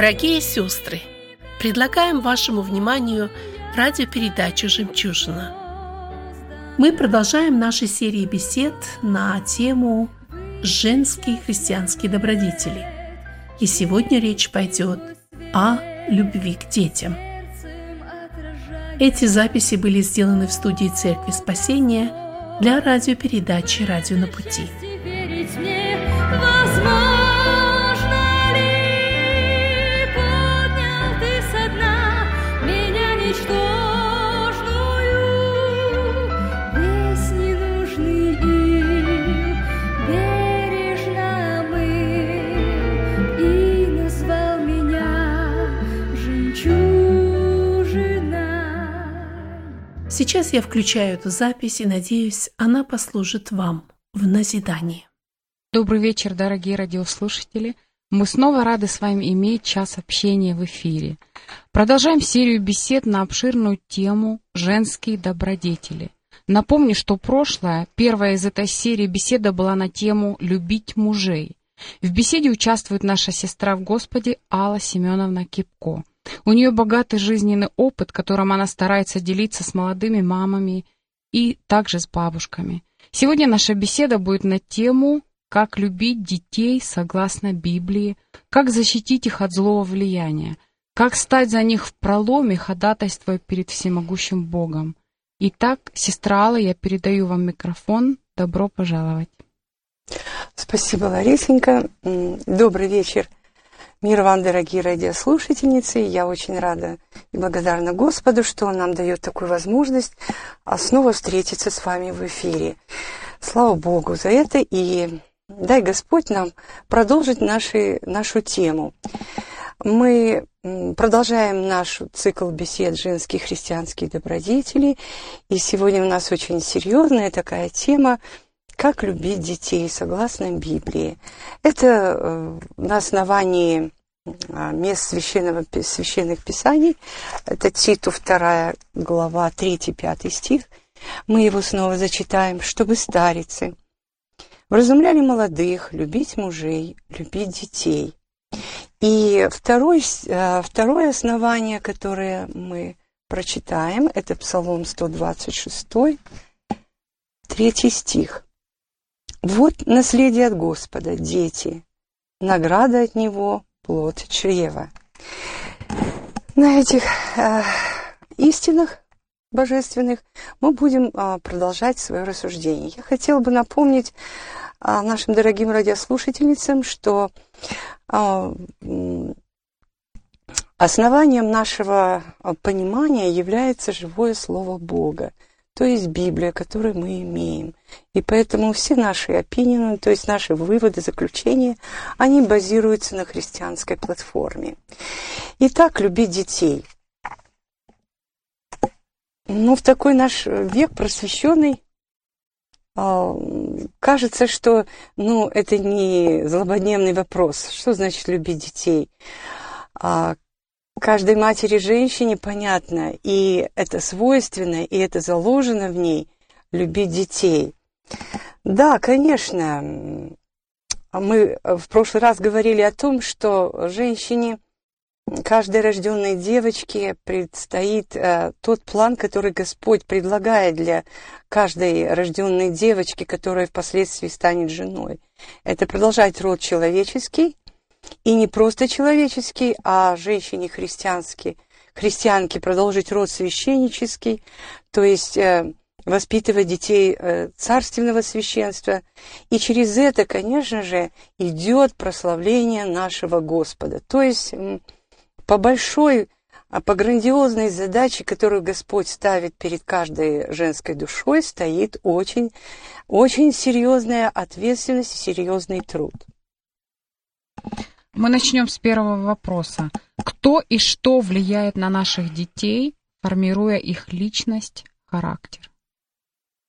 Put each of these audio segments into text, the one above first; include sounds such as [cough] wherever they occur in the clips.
Дорогие сестры, предлагаем вашему вниманию радиопередачу «Жемчужина». Мы продолжаем наши серии бесед на тему «Женские христианские добродетели». И сегодня речь пойдет о любви к детям. Эти записи были сделаны в студии Церкви Спасения для радиопередачи «Радио на пути». Сейчас я включаю эту запись и надеюсь, она послужит вам в назидание. Добрый вечер, дорогие радиослушатели. Мы снова рады с вами иметь час общения в эфире. Продолжаем серию бесед на обширную тему «Женские добродетели». Напомню, что прошлое, первая из этой серии беседа была на тему «Любить мужей». В беседе участвует наша сестра в Господе Алла Семеновна Кипко. У нее богатый жизненный опыт, которым она старается делиться с молодыми мамами и также с бабушками. Сегодня наша беседа будет на тему «Как любить детей согласно Библии», «Как защитить их от злого влияния», «Как стать за них в проломе, ходатайствуя перед всемогущим Богом». Итак, сестра Алла, я передаю вам микрофон. Добро пожаловать. Спасибо, Ларисенька. Добрый вечер. Мир вам, дорогие радиослушательницы. Я очень рада и благодарна Господу, что Он нам дает такую возможность а, снова встретиться с вами в эфире. Слава Богу за это и дай Господь нам продолжить наши, нашу тему. Мы продолжаем наш цикл бесед «Женские христианские добродетели». И сегодня у нас очень серьезная такая тема «Как любить детей согласно Библии». Это э, на основании а, мест священного, священных писаний. Это Титу 2 глава 3-5 стих. Мы его снова зачитаем, чтобы старицы вразумляли молодых, любить мужей, любить детей. И второй, э, второе основание, которое мы прочитаем, это Псалом 126, третий стих. «Вот наследие от Господа, дети, награда от Него, плод чрева». На этих э, истинах божественных мы будем а, продолжать свое рассуждение. Я хотела бы напомнить а, нашим дорогим радиослушательницам, что м, основанием нашего а, понимания является живое Слово Бога, то есть Библия, которую мы имеем. И поэтому все наши опинины, то есть наши выводы, заключения, они базируются на христианской платформе. Итак, любить детей. Ну, в такой наш век просвещенный, а, кажется, что ну, это не злободневный вопрос. Что значит любить детей? Каждой матери женщине понятно, и это свойственно, и это заложено в ней, любить детей. Да, конечно, мы в прошлый раз говорили о том, что женщине каждой рожденной девочке предстоит э, тот план, который Господь предлагает для каждой рожденной девочки, которая впоследствии станет женой. Это продолжать род человеческий, и не просто человеческий, а женщине христианский, христианке продолжить род священнический, то есть э, воспитывать детей э, царственного священства. И через это, конечно же, идет прославление нашего Господа. То есть м, по большой, а по грандиозной задаче, которую Господь ставит перед каждой женской душой, стоит очень, очень серьезная ответственность и серьезный труд. Мы начнем с первого вопроса. Кто и что влияет на наших детей, формируя их личность, характер?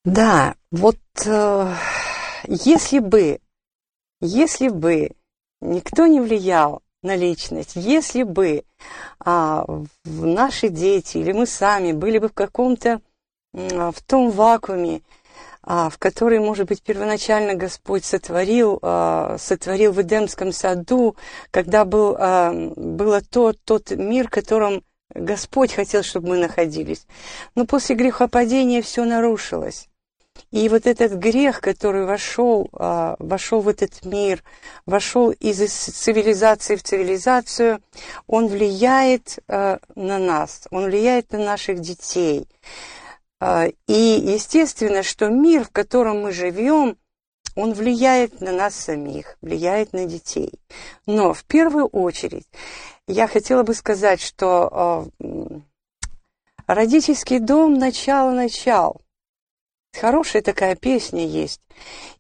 Да, вот э, если бы, если бы никто не влиял на личность, если бы а, наши дети или мы сами были бы в каком-то, в том вакууме, а, в который, может быть, первоначально Господь сотворил, а, сотворил в Эдемском саду, когда был, а, было то, тот мир, в котором Господь хотел, чтобы мы находились. Но после грехопадения все нарушилось. И вот этот грех, который вошел, вошел в этот мир, вошел из цивилизации в цивилизацию, он влияет на нас, он влияет на наших детей. А, и естественно, что мир, в котором мы живем, он влияет на нас самих, влияет на детей. Но в первую очередь я хотела бы сказать, что а, родительский дом начало-начал. Хорошая такая песня есть.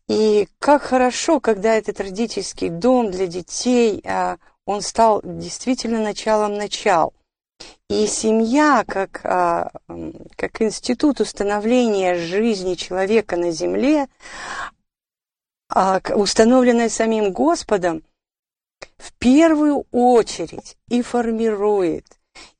И как хорошо, когда этот родительский дом для детей, а, он стал действительно началом начал. И семья, как, а, как институт установления жизни человека на земле, а, установленная самим Господом, в первую очередь и формирует,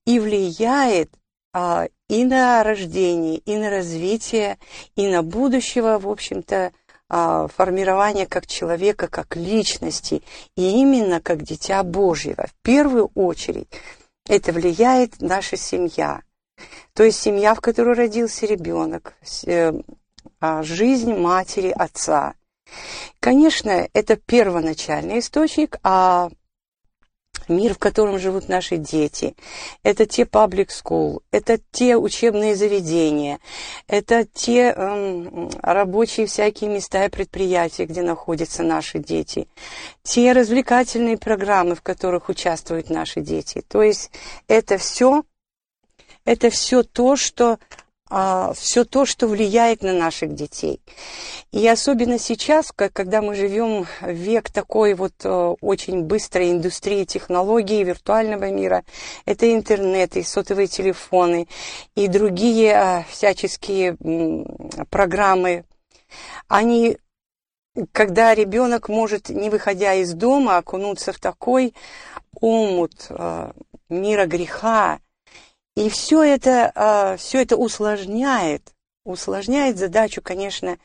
и влияет а, и на рождение, и на развитие, и на будущего, в общем-то, формирование как человека, как личности, и именно как дитя Божьего. В первую очередь – это влияет наша семья. То есть семья, в которой родился ребенок, э, а, жизнь матери, отца. Конечно, это первоначальный источник, а мир, в котором живут наши дети, это те public school, это те учебные заведения, это те эм, рабочие всякие места и предприятия, где находятся наши дети, те развлекательные программы, в которых участвуют наши дети. То есть это все, это все то, что а, все то, что влияет на наших детей. И особенно сейчас, когда мы живем в век такой вот э, очень быстрой индустрии технологий, виртуального мира, это интернет, и сотовые телефоны, и другие а, всяческие программы, они когда ребенок может, не выходя из дома, окунуться в такой омут э, мира греха, и все это, а, все это усложняет, усложняет задачу, конечно,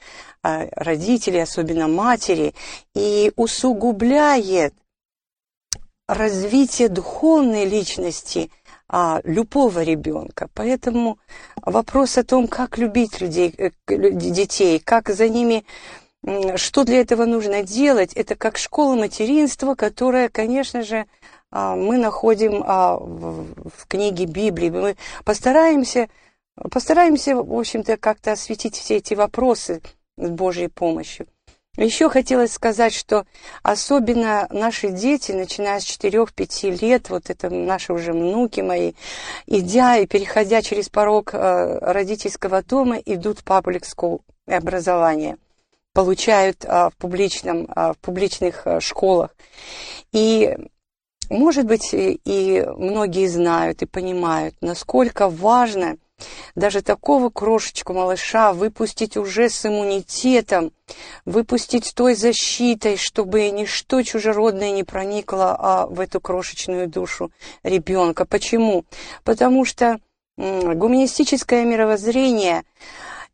а, родителей, особенно матери, и усугубляет развитие духовной личности а, любого ребенка. Поэтому вопрос о том, как любить людей, э, детей, как за ними что для этого нужно делать, это как школа материнства, которая, конечно же, мы находим а, в книге Библии. Мы постараемся, постараемся, в общем-то, как-то осветить все эти вопросы с Божьей помощью. Еще хотелось сказать, что особенно наши дети, начиная с 4-5 лет, вот это наши уже внуки мои, идя и переходя через порог э, родительского дома, идут в паблик school образование, получают в, публичном, в публичных э, школах. И может быть, и многие знают и понимают, насколько важно даже такого крошечку малыша выпустить уже с иммунитетом, выпустить той защитой, чтобы ничто чужеродное не проникло а, в эту крошечную душу ребенка. Почему? Потому что гуманистическое мировоззрение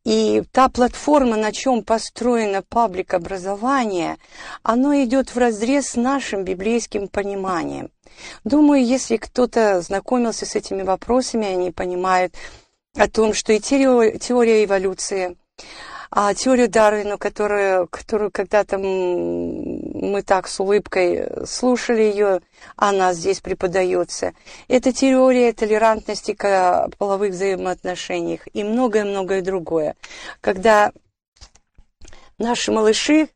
и та платформа, на чем построено паблик образование, оно идет в разрез с нашим библейским пониманием. Думаю, если кто-то знакомился с этими вопросами, они понимают о том, что и теория, эволюции, а теорию Дарвина, которую, которую когда-то мы так с улыбкой слушали ее, она здесь преподается. Это теория толерантности к половых взаимоотношениях и многое-многое другое. Когда наши малыши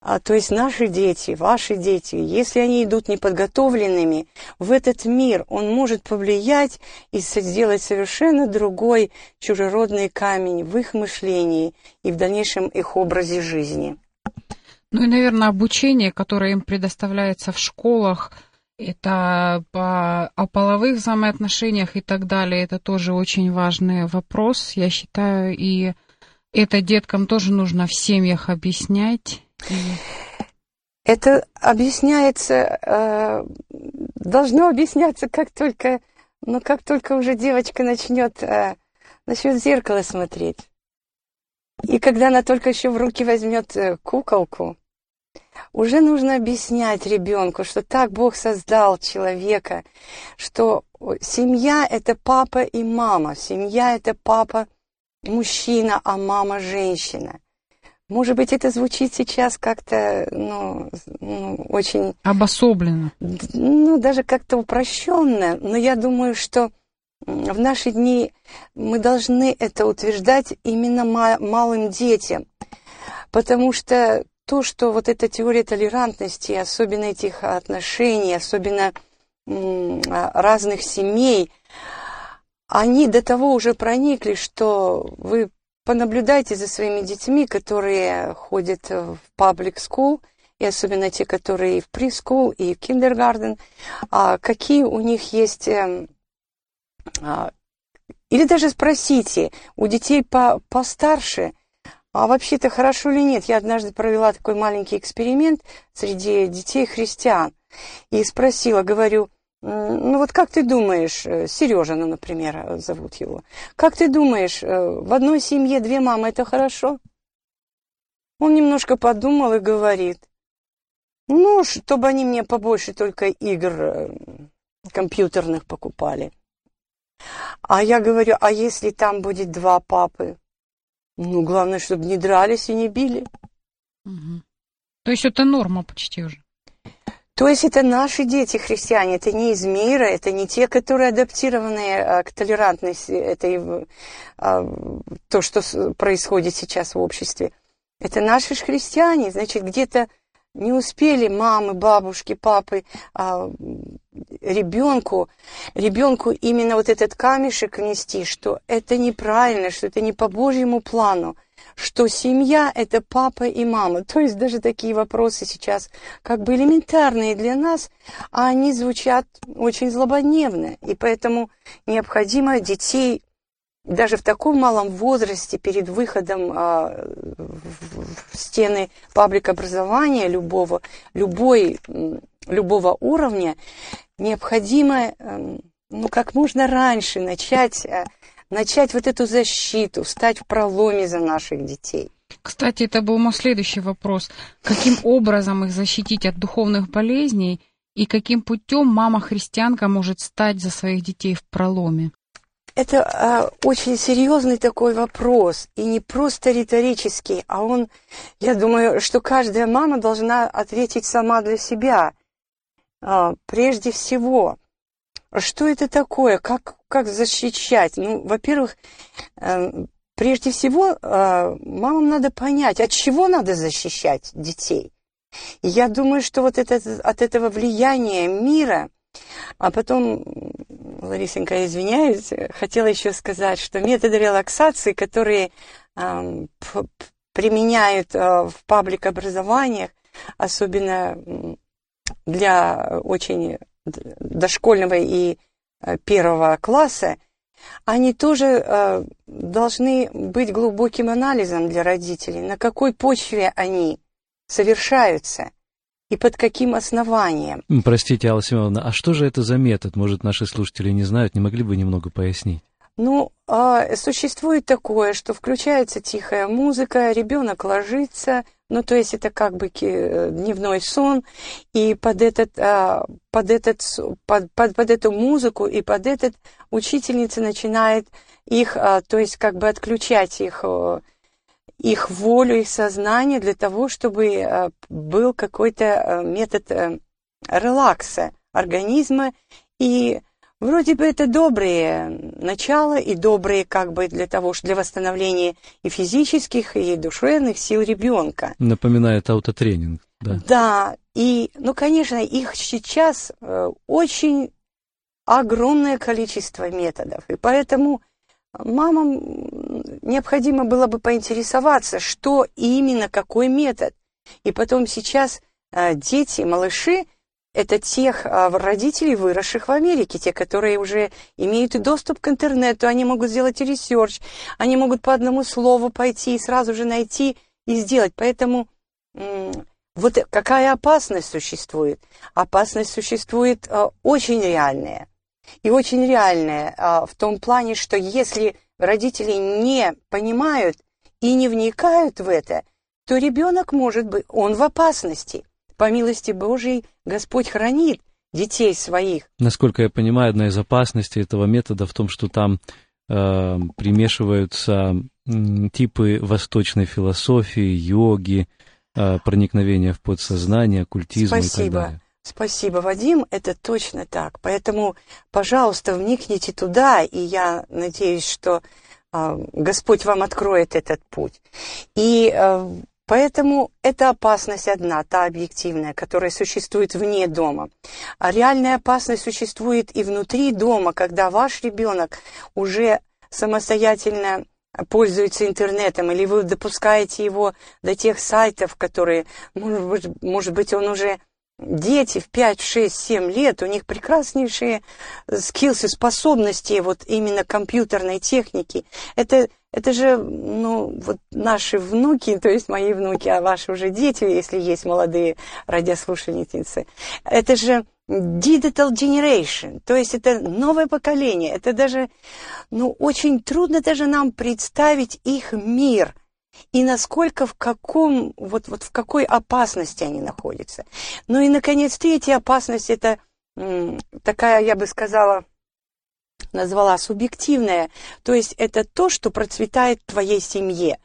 а, то есть наши дети, ваши дети, если они идут неподготовленными в этот мир, он может повлиять и сделать совершенно другой чужеродный камень в их мышлении и в дальнейшем их образе жизни. Ну и, наверное, обучение, которое им предоставляется в школах, это по, о половых взаимоотношениях и так далее, это тоже очень важный вопрос, я считаю, и Это деткам тоже нужно в семьях объяснять. Это объясняется, э, должно объясняться, как только, ну, как только уже девочка начнет, э, начнет в зеркало смотреть. И когда она только еще в руки возьмет э, куколку, уже нужно объяснять ребенку, что так Бог создал человека, что семья – это папа и мама, семья – это папа мужчина, а мама – женщина. Может быть, это звучит сейчас как-то, ну, ну, очень... Обособленно. Ну, даже как-то упрощенно, но я думаю, что в наши дни мы должны это утверждать именно малым детям, потому что то, что вот эта теория толерантности, особенно этих отношений, особенно а, разных семей, они до того уже проникли, что вы понаблюдайте за своими детьми, которые ходят в public school, и особенно те, которые в preschool, и в kindergarten, а какие у них есть... А, или даже спросите у детей по, постарше, а вообще-то хорошо или нет? Я однажды провела такой маленький эксперимент среди детей христиан и спросила, говорю, ну вот как ты думаешь, э, Сережа, ну, например, э, зовут его, как ты думаешь, э, в одной семье две мамы это хорошо? Он немножко подумал и говорит, ну, чтобы они мне побольше только игр компьютерных покупали. А я говорю, а если там будет два папы? Ну, главное, чтобы не дрались и не били. Угу. То есть это норма почти уже? То есть это наши дети христиане, это не из мира, это не те, которые адаптированы а, к толерантности, это а, то, что происходит сейчас в обществе. Это наши же христиане, значит, где-то не успели мамы, бабушки, папы а, ребенку, ребенку именно вот этот камешек внести, что это неправильно, что это не по Божьему плану, что семья – это папа и мама. То есть даже такие вопросы сейчас как бы элементарные для нас, а они звучат очень злободневно. И поэтому необходимо детей даже в таком малом возрасте, перед выходом а, в стены паблик образования любого, любой, любого уровня, необходимо эм, ну, как можно раньше начать, э, начать вот эту защиту, встать в проломе за наших детей. Кстати, это был мой следующий вопрос. Каким образом их защитить от духовных болезней и каким путем мама-христианка может стать за своих детей в проломе? Это а, очень серьезный такой вопрос, и не просто риторический, а он, я думаю, что каждая мама должна ответить сама для себя. А, прежде всего, что это такое, как, как защищать? Ну, во-первых, э, прежде всего, э, мамам надо понять, от чего надо защищать детей. И я думаю, что вот это, от этого влияния мира, а потом Ларисенька, извиняюсь, хотела еще сказать, что методы релаксации, которые э, применяют э, в паблик-образованиях, особенно для очень дошкольного и э, первого класса, они тоже э, должны быть глубоким анализом для родителей, на какой почве они совершаются – и под каким основанием? Простите, Алла Семеновна, а что же это за метод? Может, наши слушатели не знают, не могли бы немного пояснить? Ну, э, существует такое, что включается тихая музыка, ребенок ложится, ну, то есть это как бы дневной сон, и под, этот, а, под, этот, под, под, под эту музыку и под этот учительница начинает их, а, то есть как бы отключать их их волю, их сознание для того, чтобы э, был какой-то э, метод э, релакса организма. И вроде бы это добрые начала и добрые как бы для того, что для восстановления и физических, и душевных сил ребенка. Напоминает аутотренинг. Да, да и, ну, конечно, их сейчас очень огромное количество методов. И поэтому мамам необходимо было бы поинтересоваться, что именно, какой метод. И потом сейчас э, дети, малыши, это тех а, родителей, выросших в Америке, те, которые уже имеют доступ к интернету, они могут сделать research, они могут по одному слову пойти и сразу же найти и сделать. Поэтому вот какая опасность существует? Опасность существует а, очень реальная. И очень реальная а, в том плане, что если родители не понимают и не вникают в это, то ребенок может быть, он в опасности. По милости Божией Господь хранит детей своих. Насколько я понимаю, одна из опасностей этого метода в том, что там э, примешиваются типы восточной философии, йоги, э, проникновения в подсознание, оккультизм Спасибо. и так далее. Спасибо, Вадим, это точно так. Поэтому, пожалуйста, вникните туда, и я надеюсь, что э, Господь вам откроет этот путь. И э, Поэтому это опасность одна, та объективная, которая существует вне дома. А реальная опасность существует и внутри дома, когда ваш ребенок уже самостоятельно пользуется интернетом, или вы допускаете его до тех сайтов, которые, может быть, может быть он уже дети в 5, 6, 7 лет, у них прекраснейшие скиллсы, способности вот именно компьютерной техники. Это, это же, ну, вот наши внуки, то есть мои внуки, а ваши уже дети, если есть молодые радиослушательницы. Это же digital generation, то есть это новое поколение. Это даже, ну, очень трудно даже нам представить их мир – и насколько, в каком, вот, вот в какой опасности они находятся. Ну и, наконец, третья опасность – это такая, я бы сказала, назвала субъективная, то есть это то, что процветает в твоей семье.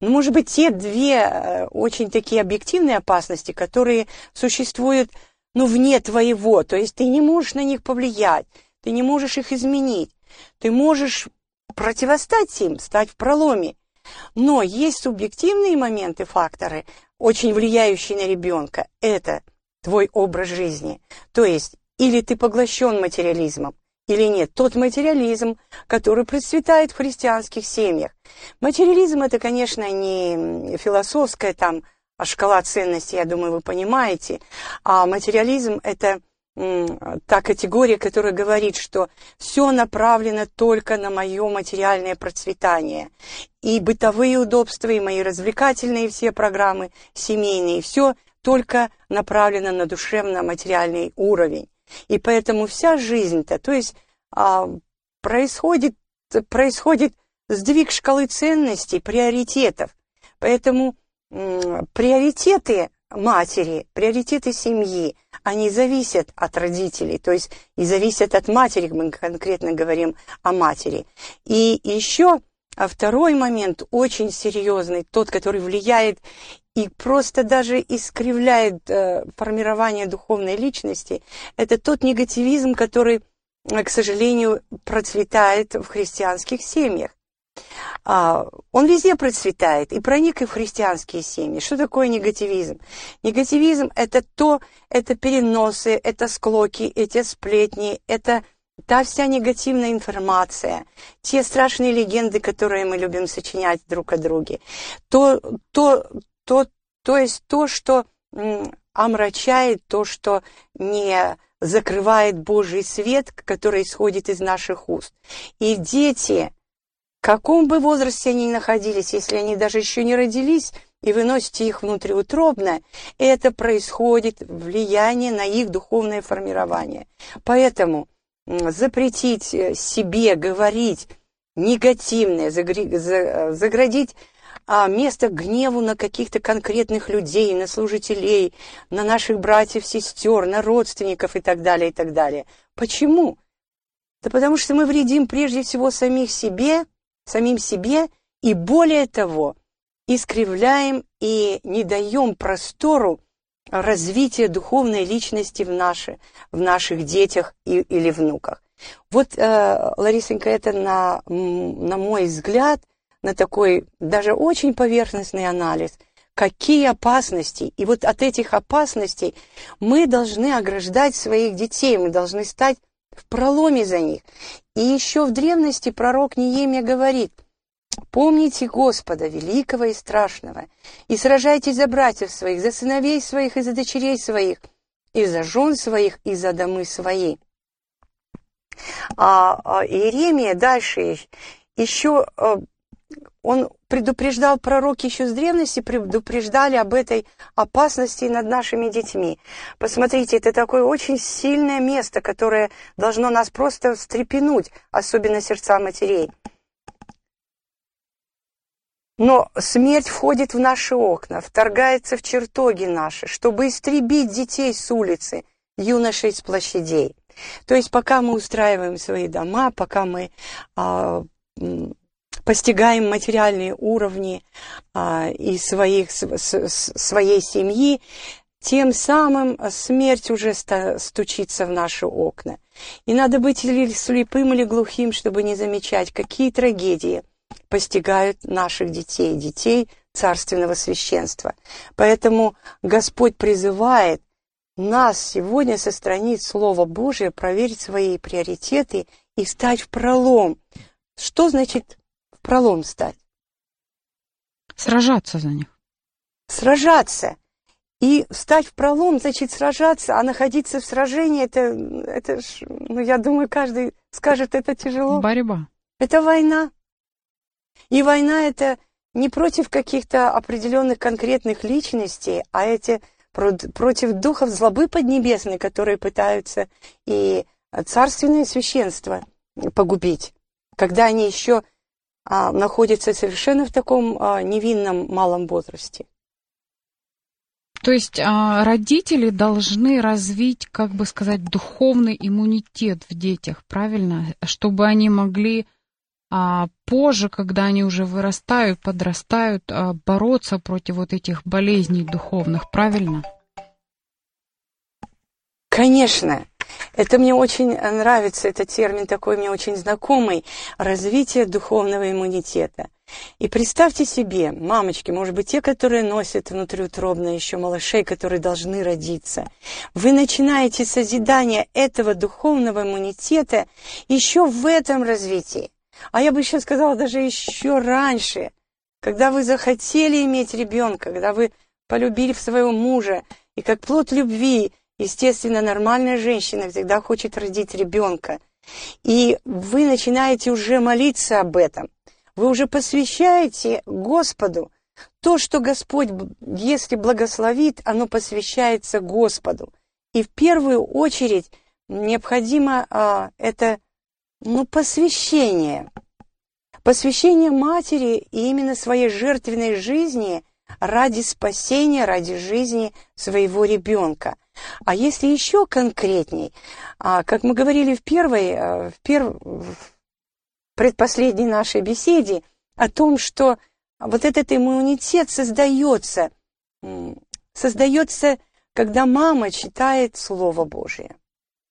Ну, может быть, те две э, очень такие объективные опасности, которые существуют, ну, вне твоего, то есть ты не можешь на них повлиять, ты не можешь их изменить, ты можешь противостать им, стать в проломе, но есть субъективные моменты, факторы, очень влияющие на ребенка. Это твой образ жизни. То есть или ты поглощен материализмом, или нет. Тот материализм, который процветает в христианских семьях. Материализм это, конечно, не философская там шкала ценностей, я думаю, вы понимаете, а материализм это та категория, которая говорит, что все направлено только на мое материальное процветание. И бытовые удобства, и мои развлекательные все программы, семейные, все только направлено на душевно-материальный уровень. И поэтому вся жизнь-то, то есть а, происходит, происходит сдвиг шкалы ценностей, приоритетов. Поэтому м, приоритеты матери, приоритеты семьи, они зависят от родителей, то есть и зависят от матери, мы конкретно говорим о матери. И еще а второй момент очень серьезный, тот, который влияет и просто даже искривляет э, формирование духовной личности, это тот негативизм, который, э, к сожалению, процветает в христианских семьях. А, он везде процветает и проник и в христианские семьи. Что такое негативизм? Негативизм – это то, это переносы, это склоки, эти сплетни, это та вся негативная информация, те страшные легенды, которые мы любим сочинять друг о друге, то, то, то, то есть то, что омрачает, то, что не закрывает Божий свет, который исходит из наших уст. И дети, каком бы возрасте они ни находились, если они даже еще не родились, и вы носите их внутриутробно, это происходит влияние на их духовное формирование. Поэтому запретить э, себе говорить негативное, заградить а, место гневу на каких-то конкретных людей, на служителей, на наших братьев, сестер, на родственников и так далее, и так далее. Почему? Да потому что мы вредим прежде всего самих себе, самим себе, и более того, искривляем и не даем простору развития духовной личности в, наши, в наших детях и, или внуках. Вот, э, Ларисенька, это на, на мой взгляд, на такой даже очень поверхностный анализ, какие опасности. И вот от этих опасностей мы должны ограждать своих детей, мы должны стать в проломе за них. И еще в древности пророк Неемия говорит, «Помните Господа, великого и страшного, и сражайтесь за братьев своих, за сыновей своих и за дочерей своих, и за жен своих, и за домы свои. А, а Иеремия дальше еще а, он предупреждал пророки еще с древности, предупреждали об этой опасности над нашими детьми. Посмотрите, это такое очень сильное место, которое должно нас просто встрепенуть, особенно сердца матерей. Но смерть входит в наши окна, вторгается в чертоги наши, чтобы истребить детей с улицы, юношей с площадей. То есть пока мы устраиваем свои дома, пока мы а, постигаем материальные уровни а, и своих, с, с, своей семьи, тем самым смерть уже стучится в наши окна. И надо быть или слепым, или глухим, чтобы не замечать, какие трагедии постигают наших детей, детей царственного священства. Поэтому Господь призывает нас сегодня со страниц Слова Божия проверить свои приоритеты и стать в пролом. Что значит пролом стать? Сражаться за них. Сражаться. И встать в пролом, значит, сражаться, а находиться в сражении, это, это ж, ну, я думаю, каждый скажет, это тяжело. Борьба. Это война. И война это не против каких-то определенных конкретных личностей, а эти против духов злобы поднебесной, которые пытаются и царственное священство погубить, когда они еще а, находятся совершенно в таком а, невинном малом возрасте. То есть а, родители должны развить, как бы сказать, духовный иммунитет в детях, правильно? Чтобы они могли позже, когда они уже вырастают, подрастают, бороться против вот этих болезней духовных, правильно? Конечно. Это мне очень нравится, этот термин такой мне очень знакомый, развитие духовного иммунитета. И представьте себе, мамочки, может быть, те, которые носят внутриутробно еще малышей, которые должны родиться, вы начинаете созидание этого духовного иммунитета еще в этом развитии. А я бы еще сказала, даже еще раньше, когда вы захотели иметь ребенка, когда вы полюбили своего мужа, и как плод любви, естественно, нормальная женщина всегда хочет родить ребенка. И вы начинаете уже молиться об этом. Вы уже посвящаете Господу то, что Господь, если благословит, оно посвящается Господу. И в первую очередь необходимо а, это ну, посвящение. Посвящение матери и именно своей жертвенной жизни ради спасения, ради жизни своего ребенка. А если еще конкретней, а, как мы говорили в первой, а, в, перв... в предпоследней нашей беседе, о том, что вот этот иммунитет создается, создается, когда мама читает Слово Божие.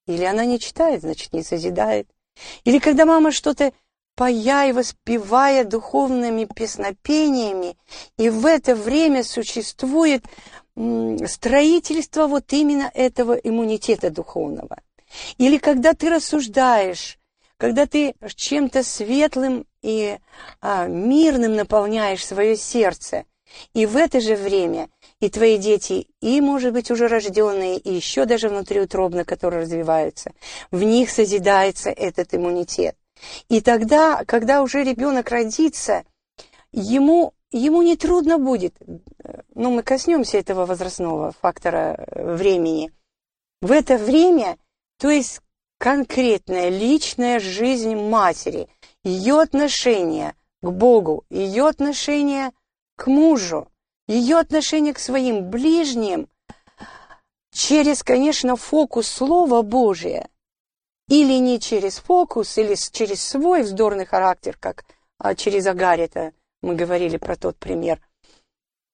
Или она не читает, значит, не созидает. Или когда мама что-то пая и воспевая духовными песнопениями, и в это время существует строительство вот именно этого иммунитета духовного. Или когда ты рассуждаешь, когда ты чем-то светлым и а, мирным наполняешь свое сердце, и в это же время и твои дети, и, может быть, уже рожденные, и еще даже внутриутробно, которые развиваются, в них созидается этот иммунитет. И тогда, когда уже ребенок родится, ему, ему не трудно будет, ну, мы коснемся этого возрастного фактора э, времени, в это время, то есть конкретная личная жизнь матери, ее отношение к Богу, ее отношение к мужу, ее отношение к своим ближним через, конечно, фокус Слова Божия, или не через фокус, или через свой вздорный характер, как а, через Агарита мы говорили про тот пример,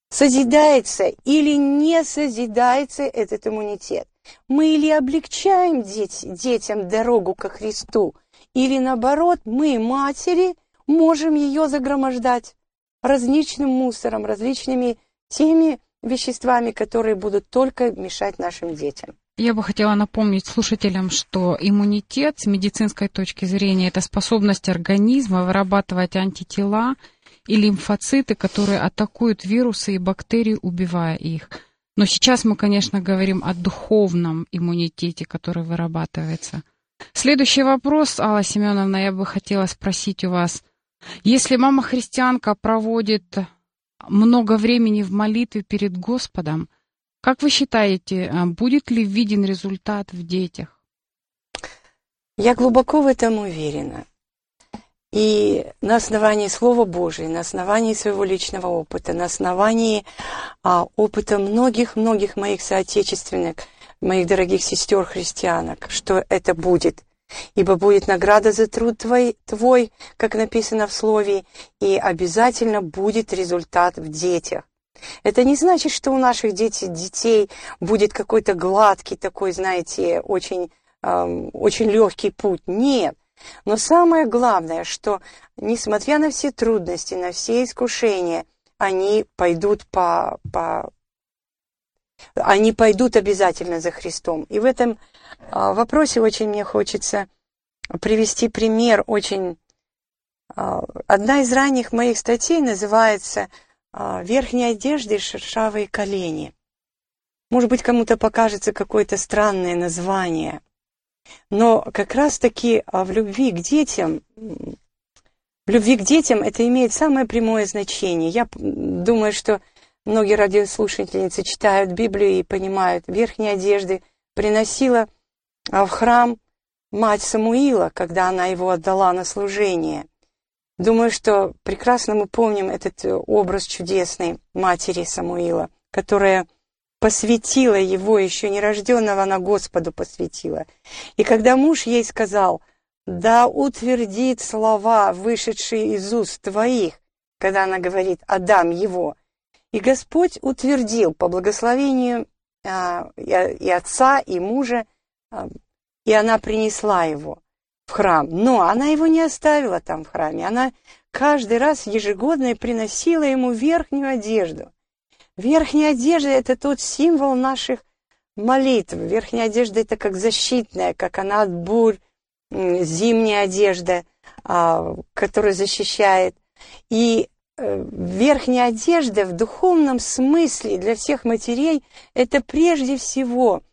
созидается или не созидается этот иммунитет. Мы или облегчаем деть, детям дорогу ко Христу, или наоборот, мы, матери, можем ее загромождать различным мусором, различными теми веществами, которые будут только мешать нашим детям. Я бы хотела напомнить слушателям, что иммунитет с медицинской точки зрения – это способность организма вырабатывать антитела и лимфоциты, которые атакуют вирусы и бактерии, убивая их. Но сейчас мы, конечно, говорим о духовном иммунитете, который вырабатывается. Следующий вопрос, Алла Семеновна, я бы хотела спросить у вас. Если мама-христианка проводит много времени в молитве перед Господом, как вы считаете, а, будет ли виден результат в детях? Я глубоко в этом уверена. И на основании Слова Божия, на основании своего личного опыта, на основании а, опыта многих-многих моих соотечественных, моих дорогих сестер-христианок, что это будет. Ибо будет награда за труд твой, твой, как написано в Слове, и обязательно будет результат в детях. Это не значит, что у наших детей, детей будет какой-то гладкий такой, знаете, очень, эм, очень легкий путь. Нет. Но самое главное, что несмотря на все трудности, на все искушения, они пойдут по, по они пойдут обязательно за Христом. И в этом а, вопросе очень мне хочется привести пример очень... А, одна из ранних моих статей называется а, «Верхней одежды шершавые колени». Может быть, кому-то покажется какое-то странное название, но как раз-таки в любви к детям, в любви к детям это имеет самое прямое значение. Я думаю, что многие радиослушательницы читают Библию и понимают, верхние одежды приносила в храм мать Самуила, когда она его отдала на служение. Думаю, что прекрасно мы помним этот э, образ чудесной матери Самуила, которая посвятила его, еще нерожденного, она Господу посвятила. И когда муж ей сказал, да утвердит слова, вышедшие из уст твоих, когда она говорит, отдам его. И Господь утвердил по благословению а, и отца, и мужа, а, и она принесла его в храм. Но она его не оставила там в храме. Она каждый раз ежегодно приносила ему верхнюю одежду. Верхняя одежда – это тот символ наших молитв. Верхняя одежда – это как защитная, как она от бурь, зимняя одежда, а, которая защищает. И э, верхняя одежда в духовном смысле для всех матерей – это прежде всего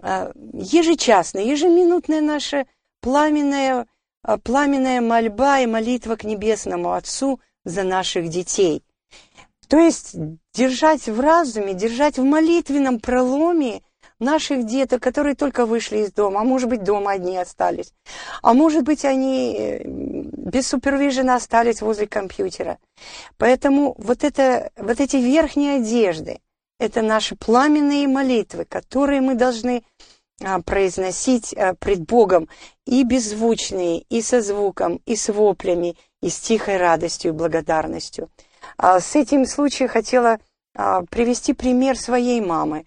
а, ежечасная, ежеминутная наша пламенная, а, пламенная мольба и молитва к Небесному Отцу за наших детей. То есть держать в разуме, держать в молитвенном проломе наших деток, которые только вышли из дома, а может быть, дома одни остались, а может быть, они э, без супервижена остались возле компьютера. Поэтому вот, это, вот эти верхние одежды, это наши пламенные молитвы, которые мы должны а, произносить а, пред Богом и беззвучные, и со звуком, и с воплями, и с тихой радостью и благодарностью. А, с этим случаем хотела а, привести пример своей мамы.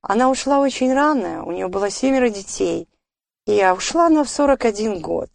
Она ушла очень рано, у нее было семеро детей, и ушла она в 41 год.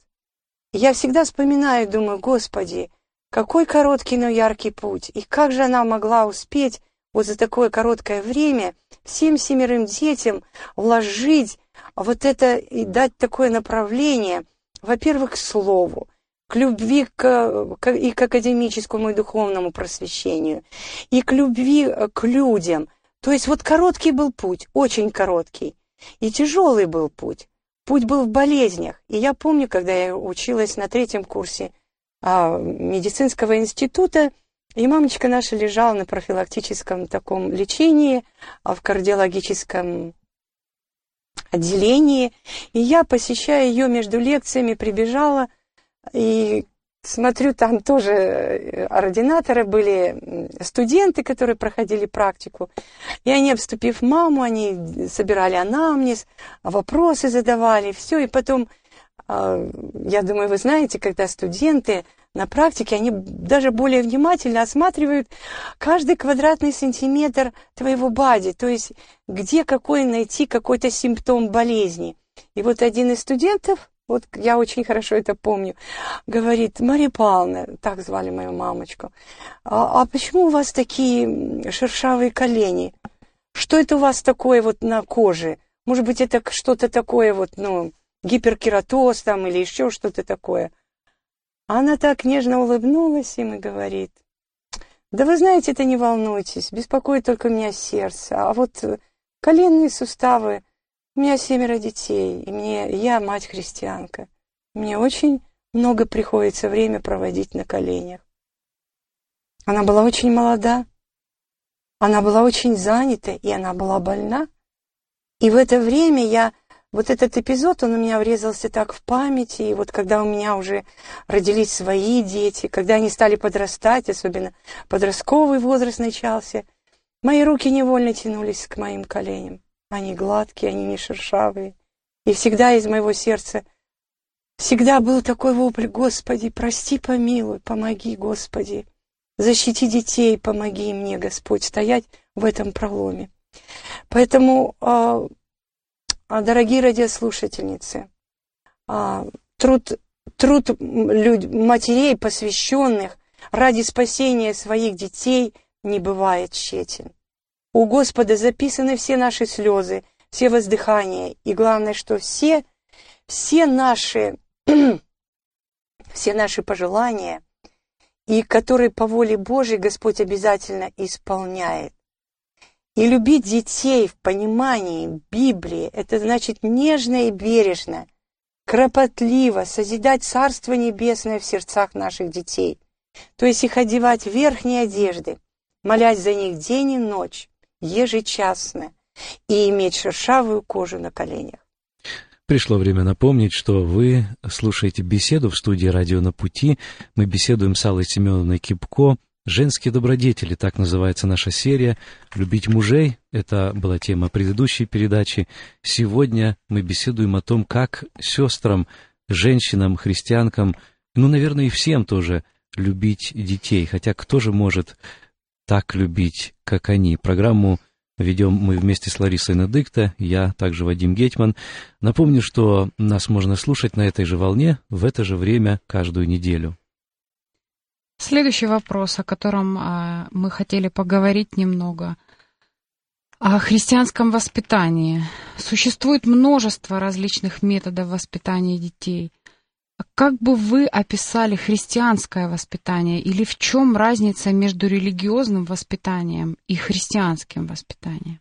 я всегда вспоминаю и думаю, Господи, какой короткий, но яркий путь, и как же она могла успеть вот за такое короткое время всем семерым детям вложить вот это и дать такое направление, во-первых, к слову, к любви к, к, и к академическому и духовному просвещению, и к любви э, к людям. То есть вот короткий был путь, очень короткий, и тяжелый был путь. Путь был в болезнях. И я помню, когда я училась на третьем курсе а, медицинского института, и мамочка наша лежала на профилактическом таком лечении а, в кардиологическом отделении. И я, посещая ее между лекциями, прибежала и смотрю, там тоже э, ординаторы были, студенты, которые проходили практику. И они, обступив маму, они собирали анамнез, вопросы задавали, все. И потом, а, я думаю, вы знаете, когда студенты на практике, они даже более внимательно осматривают каждый квадратный сантиметр твоего бади, то есть где какой найти какой-то симптом болезни. И вот один из студентов вот я очень хорошо это помню, говорит, Мария Павловна, так звали мою мамочку, а, а почему у вас такие шершавые колени? Что это у вас такое вот на коже? Может быть, это что-то такое вот, ну, гиперкератоз там или еще что-то такое? Она так нежно улыбнулась им и говорит, Да вы знаете, это не волнуйтесь, беспокоит только меня сердце. А вот э, коленные суставы, у меня семеро детей, и мне, я мать-христианка. Мне очень много приходится время проводить на коленях. Она была очень молода, она была очень занята, и она была больна. И в это время я вот этот эпизод, он у меня врезался так в памяти, и вот когда у меня уже родились свои дети, когда они стали подрастать, особенно подростковый возраст начался, мои руки невольно тянулись к моим коленям. Они гладкие, они не шершавые. И всегда из моего сердца всегда был такой вопль, Господи, прости, помилуй, помоги, Господи. Защити детей, помоги мне, Господь, стоять в этом проломе. Поэтому а, а, дорогие радиослушательницы, а, труд, труд матерей, посвященных ради спасения своих детей, не бывает тщетен. У Господа записаны все наши слезы, все воздыхания, и главное, что все, все наши, [clears throat] все наши пожелания, и которые по воле Божьей Господь обязательно исполняет. И любить детей в понимании Библии – это значит нежно и бережно, кропотливо созидать Царство Небесное в сердцах наших детей. То есть их одевать в верхние одежды, молясь за них день и ночь, ежечасно, и иметь шершавую кожу на коленях. Пришло время напомнить, что вы слушаете беседу в студии «Радио на пути». Мы беседуем с Аллой Семеновной Кипко – Женские добродетели, так называется наша серия. Любить мужей — это была тема предыдущей передачи. Сегодня мы беседуем о том, как сестрам, женщинам, христианкам, ну, наверное, и всем тоже любить детей. Хотя кто же может так любить, как они? Программу ведем мы вместе с Ларисой Надыкта, я также Вадим Гетман. Напомню, что нас можно слушать на этой же волне в это же время каждую неделю. Следующий вопрос, о котором а, мы хотели поговорить немного. О христианском воспитании. Существует множество различных методов воспитания детей. Как бы вы описали христианское воспитание или в чем разница между религиозным воспитанием и христианским воспитанием?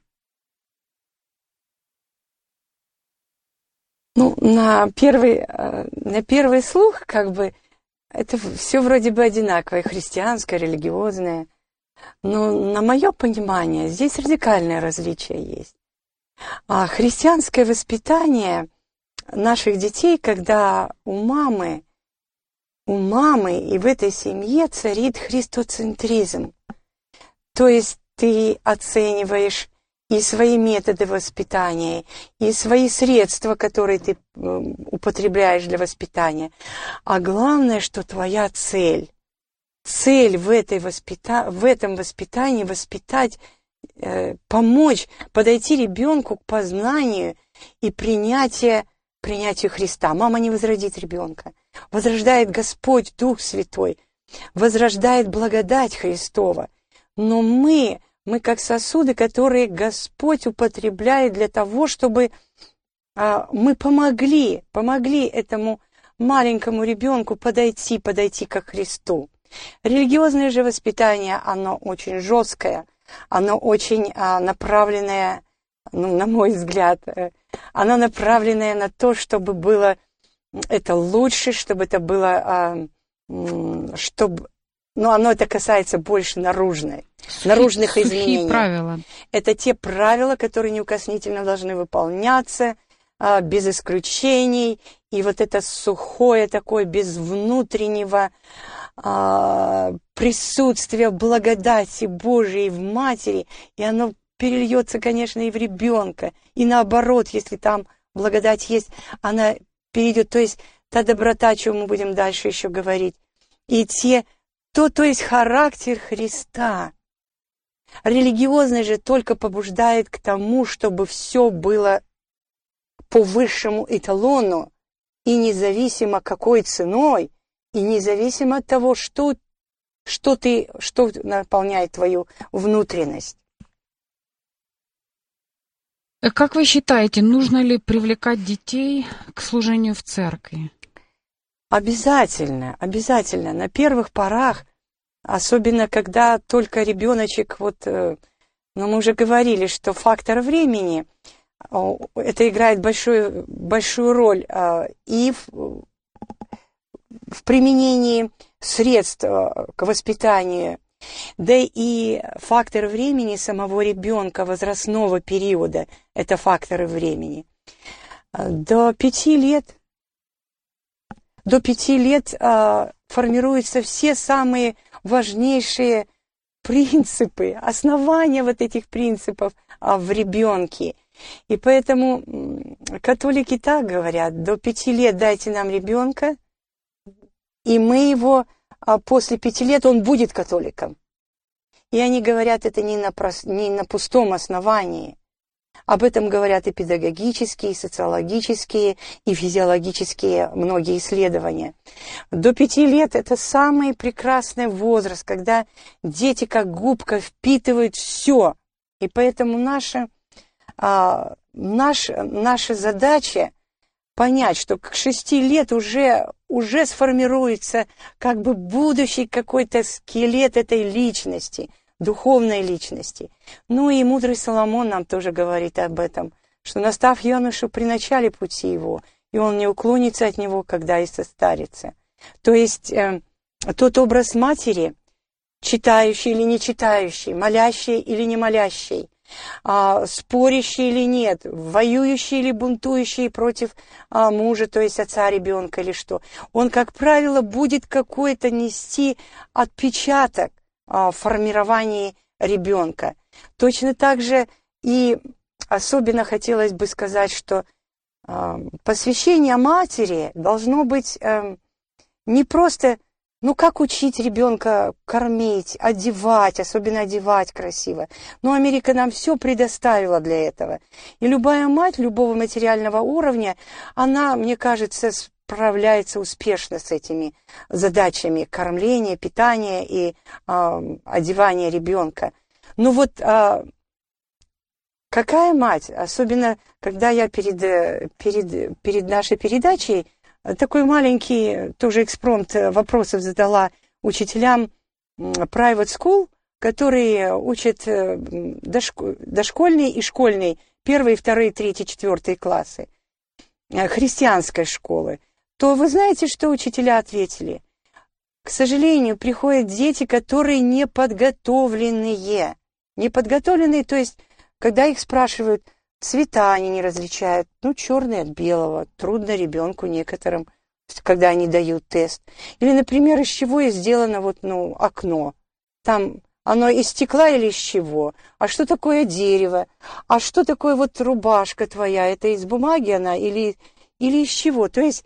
Ну, на первый, э, на первый слух, как бы, это все вроде бы одинаковое, христианское, религиозное. Но на мое понимание здесь радикальное различие есть. А христианское воспитание наших детей, когда у мамы, у мамы и в этой семье царит христоцентризм. То есть ты оцениваешь и свои методы воспитания, и свои средства, которые ты употребляешь для воспитания. А главное, что твоя цель, цель в, этой воспита... в этом воспитании воспитать, э, помочь, подойти ребенку к познанию и принятию, принятию Христа. Мама не возродит ребенка. Возрождает Господь, Дух Святой, возрождает благодать Христова. Но мы мы как сосуды, которые Господь употребляет для того, чтобы а, мы помогли, помогли этому маленькому ребенку подойти, подойти к Христу. Религиозное же воспитание, оно очень жесткое, оно очень а, направленное, ну, на мой взгляд, оно направленное на то, чтобы было это лучше, чтобы это было, а, чтобы но оно это касается больше наружной, сухие, наружных сухие изменений. правила. Это те правила, которые неукоснительно должны выполняться, а, без исключений. И вот это сухое такое, без внутреннего а, присутствия благодати Божией в матери, и оно перельется, конечно, и в ребенка. И наоборот, если там благодать есть, она перейдет. То есть та доброта, о чем мы будем дальше еще говорить. И те то, то есть характер Христа. Религиозный же только побуждает к тому, чтобы все было по высшему эталону, и независимо какой ценой, и независимо от того, что, что, ты, что наполняет твою внутренность. Как вы считаете, нужно ли привлекать детей к служению в церкви? Обязательно, обязательно. На первых порах особенно когда только ребеночек, вот, э, ну, мы уже говорили, что фактор времени, это играет большую, большую роль и в, в применении средств к воспитанию да и фактор времени самого ребенка, возрастного периода, это факторы времени. До пяти лет, до пяти лет а, формируются все самые важнейшие принципы, основания вот этих принципов а, в ребенке. И поэтому католики так говорят, до пяти лет дайте нам ребенка, и мы его а после пяти лет он будет католиком. И они говорят это не на, прос... не на пустом основании. Об этом говорят и педагогические, и социологические, и физиологические многие исследования. До пяти лет это самый прекрасный возраст, когда дети как губка впитывают все. И поэтому наша, а, наш, наша задача понять, что к шести лет уже, уже сформируется как бы будущий какой-то скелет этой личности, духовной личности. Ну и мудрый Соломон нам тоже говорит об этом, что настав юношу при начале пути его, и он не уклонится от него, когда и состарится. То есть э, тот образ матери, читающий или не читающий, молящий или не молящий, а, спорящие или нет, воюющие или бунтующие против а, мужа, то есть отца ребенка или что. Он, как правило, будет какой-то нести отпечаток а, в формировании ребенка. Точно так же и особенно хотелось бы сказать, что а, посвящение матери должно быть а, не просто ну, как учить ребенка кормить, одевать, особенно одевать красиво? Ну, Америка нам все предоставила для этого. И любая мать любого материального уровня, она, мне кажется, справляется успешно с этими задачами кормления, питания и э, одевания ребенка. Ну вот э, какая мать, особенно когда я перед, э, перед, перед нашей передачей такой маленький тоже экспромт э, вопросов задала учителям private school, которые учат э, дошкольный и школьный, первые, вторые, третьи, четвертые классы э, христианской школы, то вы знаете, что учителя ответили? К сожалению, приходят дети, которые не подготовленные. Не подготовленные, то есть, когда их спрашивают – Цвета они не различают, ну, черный от белого, трудно ребенку некоторым, когда они дают тест. Или, например, из чего сделано вот, ну, окно. Там оно из стекла или из чего? А что такое дерево? А что такое вот рубашка твоя? Это из бумаги она или, или из чего? То есть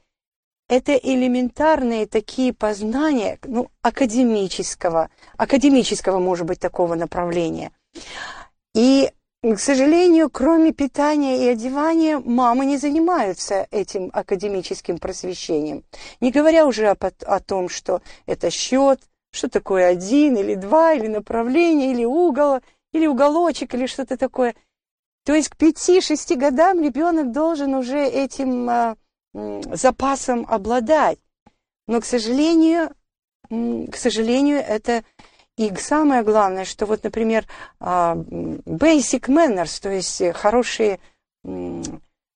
это элементарные такие познания, ну, академического, академического, может быть, такого направления. И к сожалению, кроме питания и одевания, мамы не занимаются этим академическим просвещением. Не говоря уже о, о том, что это счет, что такое один или два, или направление, или угол, или уголочек, или что-то такое. То есть к пяти-шести годам ребенок должен уже этим а, запасом обладать. Но, к сожалению, к сожалению, это и самое главное, что вот, например, а, basic manners, то есть хорошие,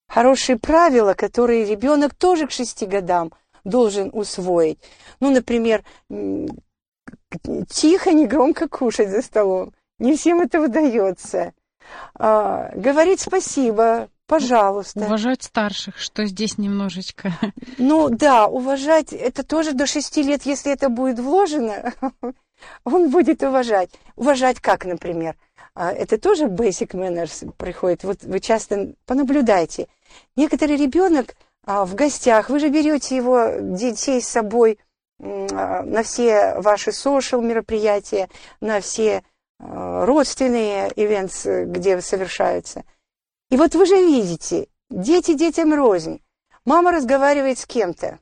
хорошие правила, которые ребенок тоже к шести годам должен усвоить. Ну, например, тихо, негромко кушать за столом. Не всем это удается. А, говорить спасибо, пожалуйста. Уважать старших, что здесь немножечко. Ну да, уважать, это тоже до шести лет, если это будет вложено, он будет уважать. Уважать как, например? А, это тоже basic manners приходит. Вот вы часто понаблюдайте. Некоторый ребенок а, в гостях, вы же берете его детей с собой а, на все ваши social мероприятия, на все родственные ивенты, где совершаются. И вот вы же видите, дети детям рознь. Мама разговаривает с кем-то.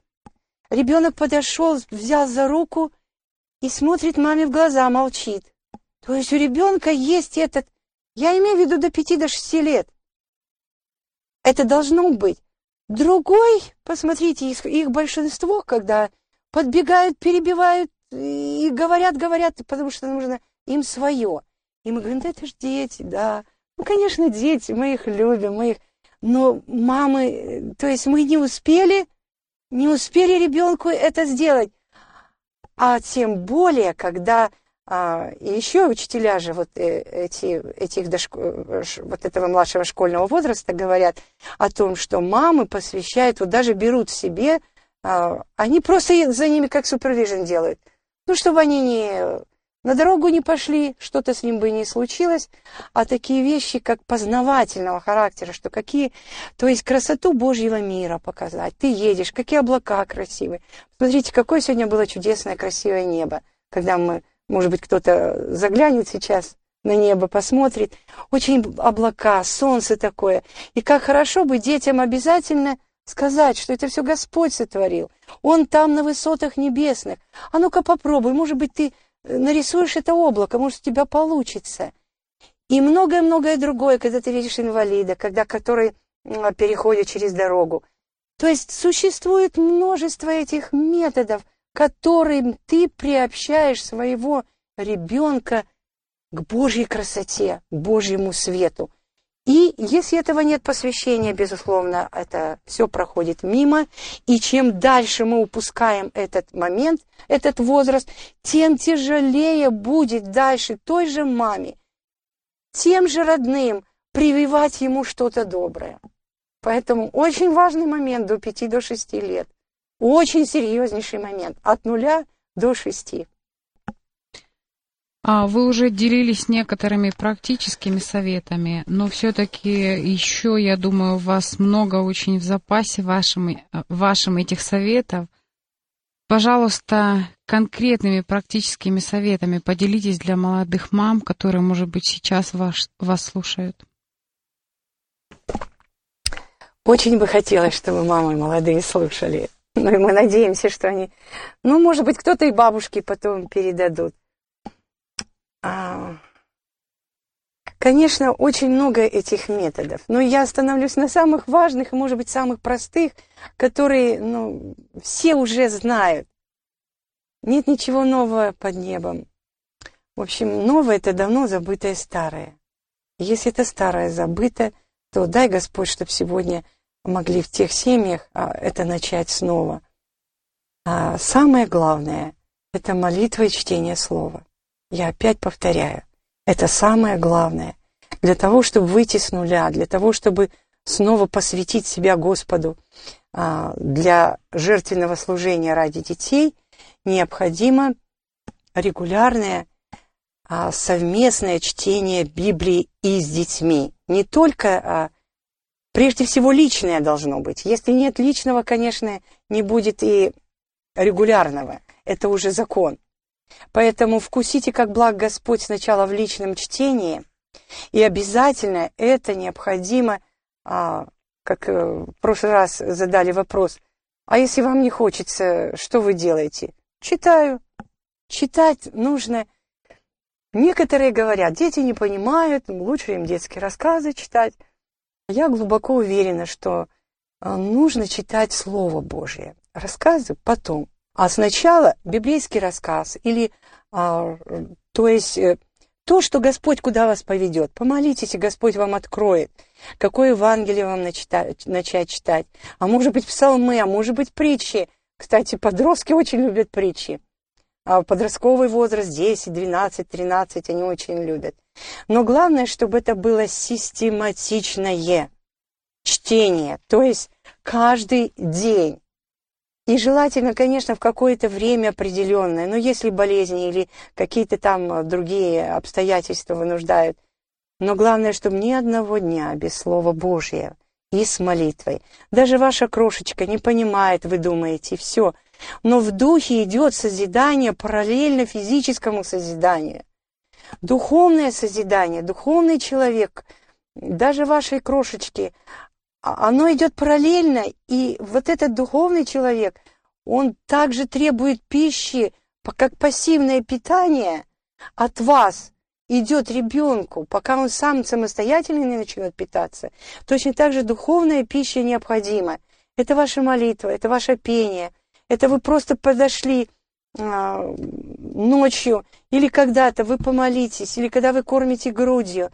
Ребенок подошел, взял за руку – и смотрит маме в глаза, молчит. То есть у ребенка есть этот, я имею в виду до пяти, до шести лет. Это должно быть. Другой, посмотрите, их, их большинство, когда подбегают, перебивают и говорят, говорят, потому что нужно им свое. И мы говорим, да это же дети, да. Ну, конечно, дети, мы их любим, мы их... Но мамы, то есть мы не успели, не успели ребенку это сделать. А тем более, когда а, и еще учителя же вот э, эти, этих дошко... вот этого младшего школьного возраста говорят о том, что мамы посвящают, вот даже берут себе, а, они просто за ними как супервижен делают. Ну, чтобы они не на дорогу не пошли, что-то с ним бы не случилось, а такие вещи, как познавательного характера, что какие, то есть красоту Божьего мира показать. Ты едешь, какие облака красивые. Смотрите, какое сегодня было чудесное, красивое небо, когда мы, может быть, кто-то заглянет сейчас на небо, посмотрит. Очень облака, солнце такое. И как хорошо бы детям обязательно сказать, что это все Господь сотворил. Он там на высотах небесных. А ну-ка попробуй, может быть, ты нарисуешь это облако, может, у тебя получится. И многое-многое другое, когда ты видишь инвалида, когда который переходит через дорогу. То есть существует множество этих методов, которым ты приобщаешь своего ребенка к Божьей красоте, к Божьему свету. И если этого нет посвящения, безусловно, это все проходит мимо. И чем дальше мы упускаем этот момент, этот возраст, тем тяжелее будет дальше той же маме, тем же родным прививать ему что-то доброе. Поэтому очень важный момент до 5 до 6 лет. Очень серьезнейший момент от нуля до 6. А вы уже делились некоторыми практическими советами, но все-таки еще, я думаю, у вас много очень в запасе вашим, вашим этих советов. Пожалуйста, конкретными практическими советами поделитесь для молодых мам, которые, может быть, сейчас вас, вас слушают. Очень бы хотелось, чтобы мамы молодые слушали. Ну и мы надеемся, что они... Ну, может быть, кто-то и бабушки потом передадут. А, конечно, очень много этих методов, но я остановлюсь на самых важных и, может быть, самых простых, которые ну, все уже знают. Нет ничего нового под небом. В общем, новое – это давно забытое старое. Если это старое забыто, то дай Господь, чтобы сегодня могли в тех семьях а, это начать снова. А самое главное – это молитва и чтение Слова. Я опять повторяю, это самое главное. Для того, чтобы выйти с нуля, для того, чтобы снова посвятить себя Господу а, для жертвенного служения ради детей, необходимо регулярное а, совместное чтение Библии и с детьми. Не только, а, прежде всего, личное должно быть. Если нет личного, конечно, не будет и регулярного. Это уже закон. Поэтому вкусите, как благ Господь сначала в личном чтении, и обязательно это необходимо, а, как э, в прошлый раз задали вопрос, а если вам не хочется, что вы делаете? Читаю. Читать нужно. Некоторые говорят, дети не понимают, лучше им детские рассказы читать. Я глубоко уверена, что э, нужно читать Слово Божье. Рассказы потом. А сначала библейский рассказ или, а, то есть, э, то, что Господь куда вас поведет. Помолитесь, и Господь вам откроет, какое Евангелие вам начитать, начать читать. А может быть, псалмы, а может быть, притчи. Кстати, подростки очень любят притчи. А подростковый возраст 10, 12, 13 они очень любят. Но главное, чтобы это было систематичное чтение, то есть каждый день. И желательно, конечно, в какое-то время определенное, но если болезни или какие-то там э, другие обстоятельства вынуждают. Но главное, чтобы ни одного дня без Слова Божьего и с молитвой. Даже ваша крошечка не понимает, вы думаете, все. Но в духе идет созидание параллельно физическому созиданию. Духовное созидание, духовный человек, даже вашей крошечки, оно идет параллельно, и вот этот духовный человек, он также требует пищи, как пассивное питание от вас идет ребенку, пока он сам самостоятельно не начнет питаться. Точно так же духовная пища необходима. Это ваша молитва, это ваше пение, это вы просто подошли а, ночью или когда-то вы помолитесь, или когда вы кормите грудью.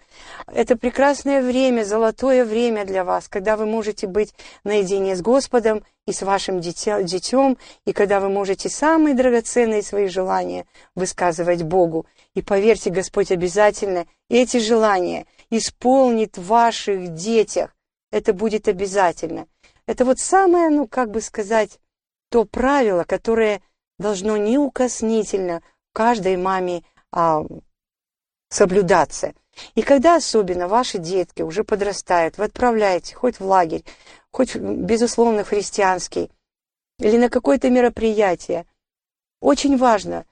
Это прекрасное время, золотое время для вас, когда вы можете быть наедине с Господом и с вашим детем, и когда вы можете самые драгоценные свои желания высказывать Богу. И поверьте, Господь обязательно эти желания исполнит в ваших детях. Это будет обязательно. Это вот самое, ну, как бы сказать, то правило, которое должно неукоснительно каждой маме а, соблюдаться. И когда особенно ваши детки уже подрастают, вы отправляете хоть в лагерь, хоть, безусловно, христианский, или на какое-то мероприятие, очень важно,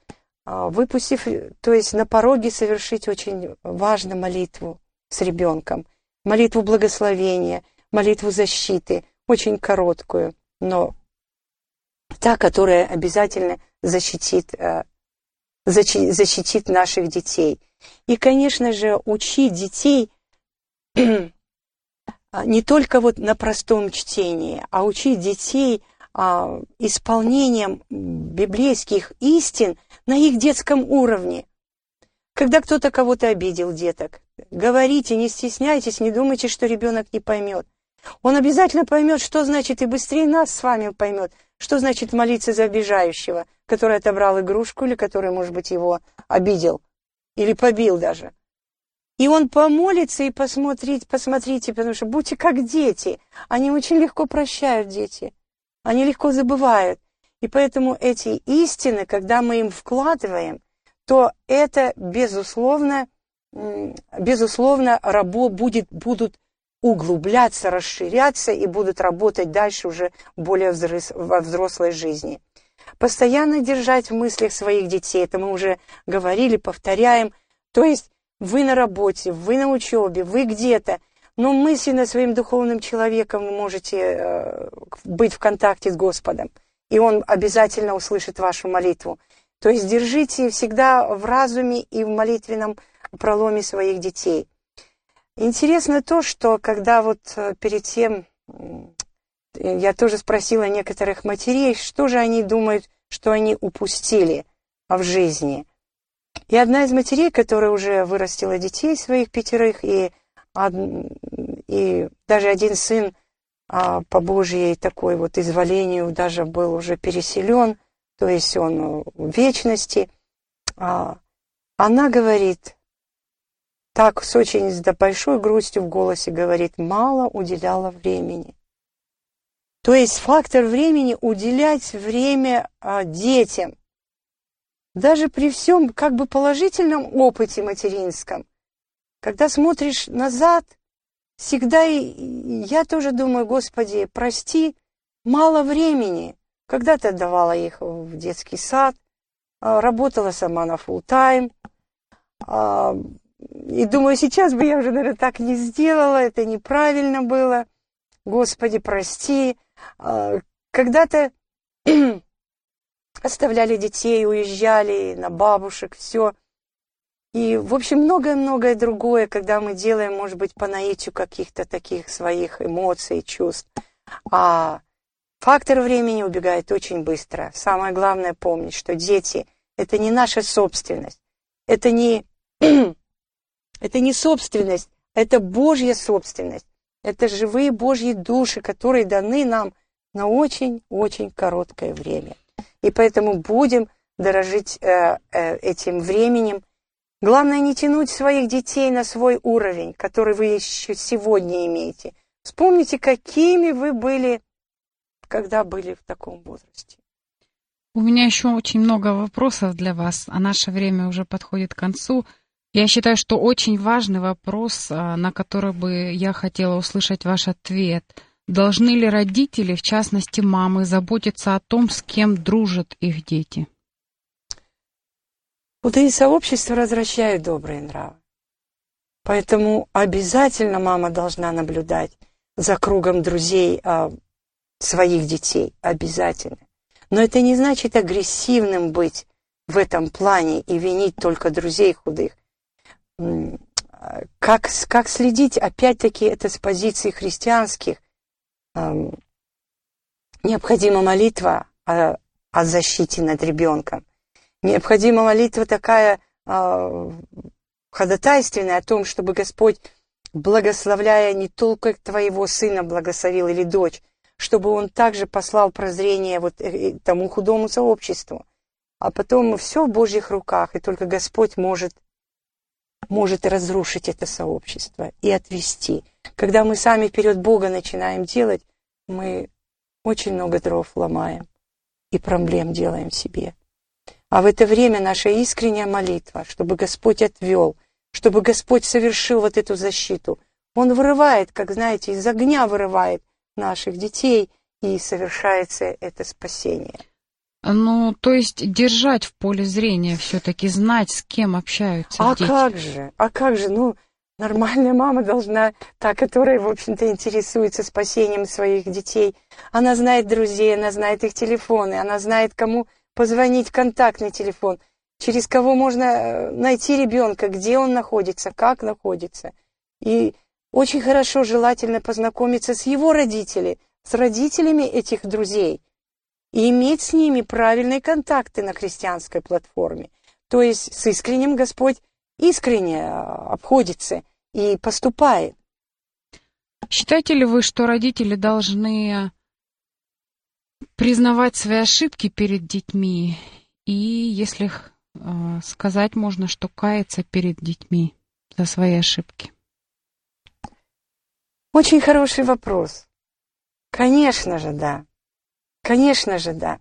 а, выпустив, то есть на пороге совершить очень важно молитву с ребенком, молитву благословения, молитву защиты, очень короткую, но та, которая обязательно защитит, э, защитит наших детей. И, конечно же, учить детей [clears throat] не только вот на простом чтении, а учить детей а, исполнением библейских истин на их детском уровне. Когда кто-то кого-то обидел, деток, говорите, не стесняйтесь, не думайте, что ребенок не поймет. Он обязательно поймет, что значит, и быстрее нас с вами поймет, что значит молиться за обижающего, который отобрал игрушку или который, может быть, его обидел или побил даже. И он помолится и посмотрите, посмотрите, потому что будьте как дети. Они очень легко прощают, дети. Они легко забывают. И поэтому эти истины, когда мы им вкладываем, то это, безусловно, безусловно, рабо будет, будут углубляться, расширяться и будут работать дальше уже более взрос, во взрослой жизни. Постоянно держать в мыслях своих детей, это мы уже говорили, повторяем. То есть вы на работе, вы на учебе, вы где-то, но мысленно своим духовным человеком вы можете э, быть в контакте с Господом, и Он обязательно услышит вашу молитву. То есть держите всегда в разуме и в молитвенном проломе своих детей – Интересно то, что когда вот э, перед тем я тоже спросила некоторых матерей, что же они думают, что они упустили в жизни. И одна из матерей, которая уже вырастила детей своих пятерых, и, и даже один сын а, по Божьей такой вот изволению даже был уже переселен, то есть он в вечности, а, она говорит, так с очень с большой грустью в голосе говорит, мало уделяла времени. То есть фактор времени уделять время а, детям. Даже при всем как бы положительном опыте материнском, когда смотришь назад, всегда и, я тоже думаю, Господи, прости, мало времени. Когда-то отдавала их в детский сад, а, работала сама на full тайм а, и думаю, сейчас бы я уже, наверное, так не сделала, это неправильно было. Господи, прости. А, когда-то [clears throat] оставляли детей, уезжали на бабушек, все. И, в общем, многое-многое другое, когда мы делаем, может быть, по наитию каких-то таких своих эмоций, чувств. А фактор времени убегает очень быстро. Самое главное помнить, что дети – это не наша собственность. Это не [clears throat] Это не собственность, это Божья собственность. Это живые Божьи души, которые даны нам на очень-очень короткое время. И поэтому будем дорожить э, э, этим временем. Главное не тянуть своих детей на свой уровень, который вы еще сегодня имеете. Вспомните, какими вы были, когда были в таком возрасте. У меня еще очень много вопросов для вас, а наше время уже подходит к концу. Я считаю, что очень важный вопрос, а, на который бы я хотела услышать ваш ответ. Должны ли родители, в частности мамы, заботиться о том, с кем дружат их дети? Худые сообщества развращают добрые нравы. Поэтому обязательно мама должна наблюдать за кругом друзей а, своих детей. Обязательно. Но это не значит агрессивным быть в этом плане и винить только друзей худых как, как следить, опять-таки, это с позиции христианских. Необходима молитва о, о защите над ребенком. Необходима молитва такая э, ходатайственная о том, чтобы Господь, благословляя не только твоего сына благословил или дочь, чтобы он также послал прозрение вот э, э, тому худому сообществу. А потом все в Божьих руках, и только Господь может, может разрушить это сообщество и отвести. Когда мы сами вперед Бога начинаем делать, мы очень много дров ломаем и проблем делаем себе. А в это время наша искренняя молитва, чтобы Господь отвел, чтобы Господь совершил вот эту защиту. Он вырывает, как знаете, из огня вырывает наших детей, и совершается это спасение. Ну, то есть держать в поле зрения все-таки, знать, с кем общаются а дети. как же, а как же, ну, нормальная мама должна, та, которая, в общем-то, интересуется спасением своих детей. Она знает друзей, она знает их телефоны, она знает, кому позвонить, контактный телефон, через кого можно э, найти ребенка, где он находится, как находится. И очень хорошо, желательно познакомиться с его родителями, с родителями этих друзей и иметь с ними правильные контакты на христианской платформе. То есть с искренним Господь искренне э, обходится и поступает. Считаете ли вы, что родители должны признавать свои ошибки перед детьми и, если э, сказать можно, что каяться перед детьми за свои ошибки? Очень хороший вопрос. Конечно же, да. Конечно же, да.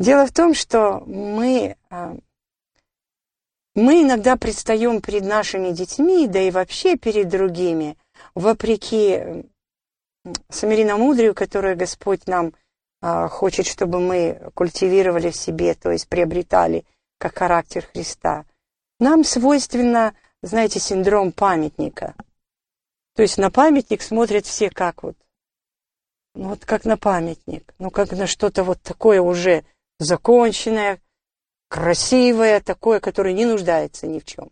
Дело в том, что мы, а, мы иногда предстаем перед нашими детьми, да и вообще перед другими, вопреки самариномудрию, которое Господь нам а, хочет, чтобы мы культивировали в себе, то есть приобретали как характер Христа. Нам свойственно, знаете, синдром памятника – то есть на памятник смотрят все как вот, ну вот как на памятник, ну как на что-то вот такое уже законченное, красивое, такое, которое не нуждается ни в чем.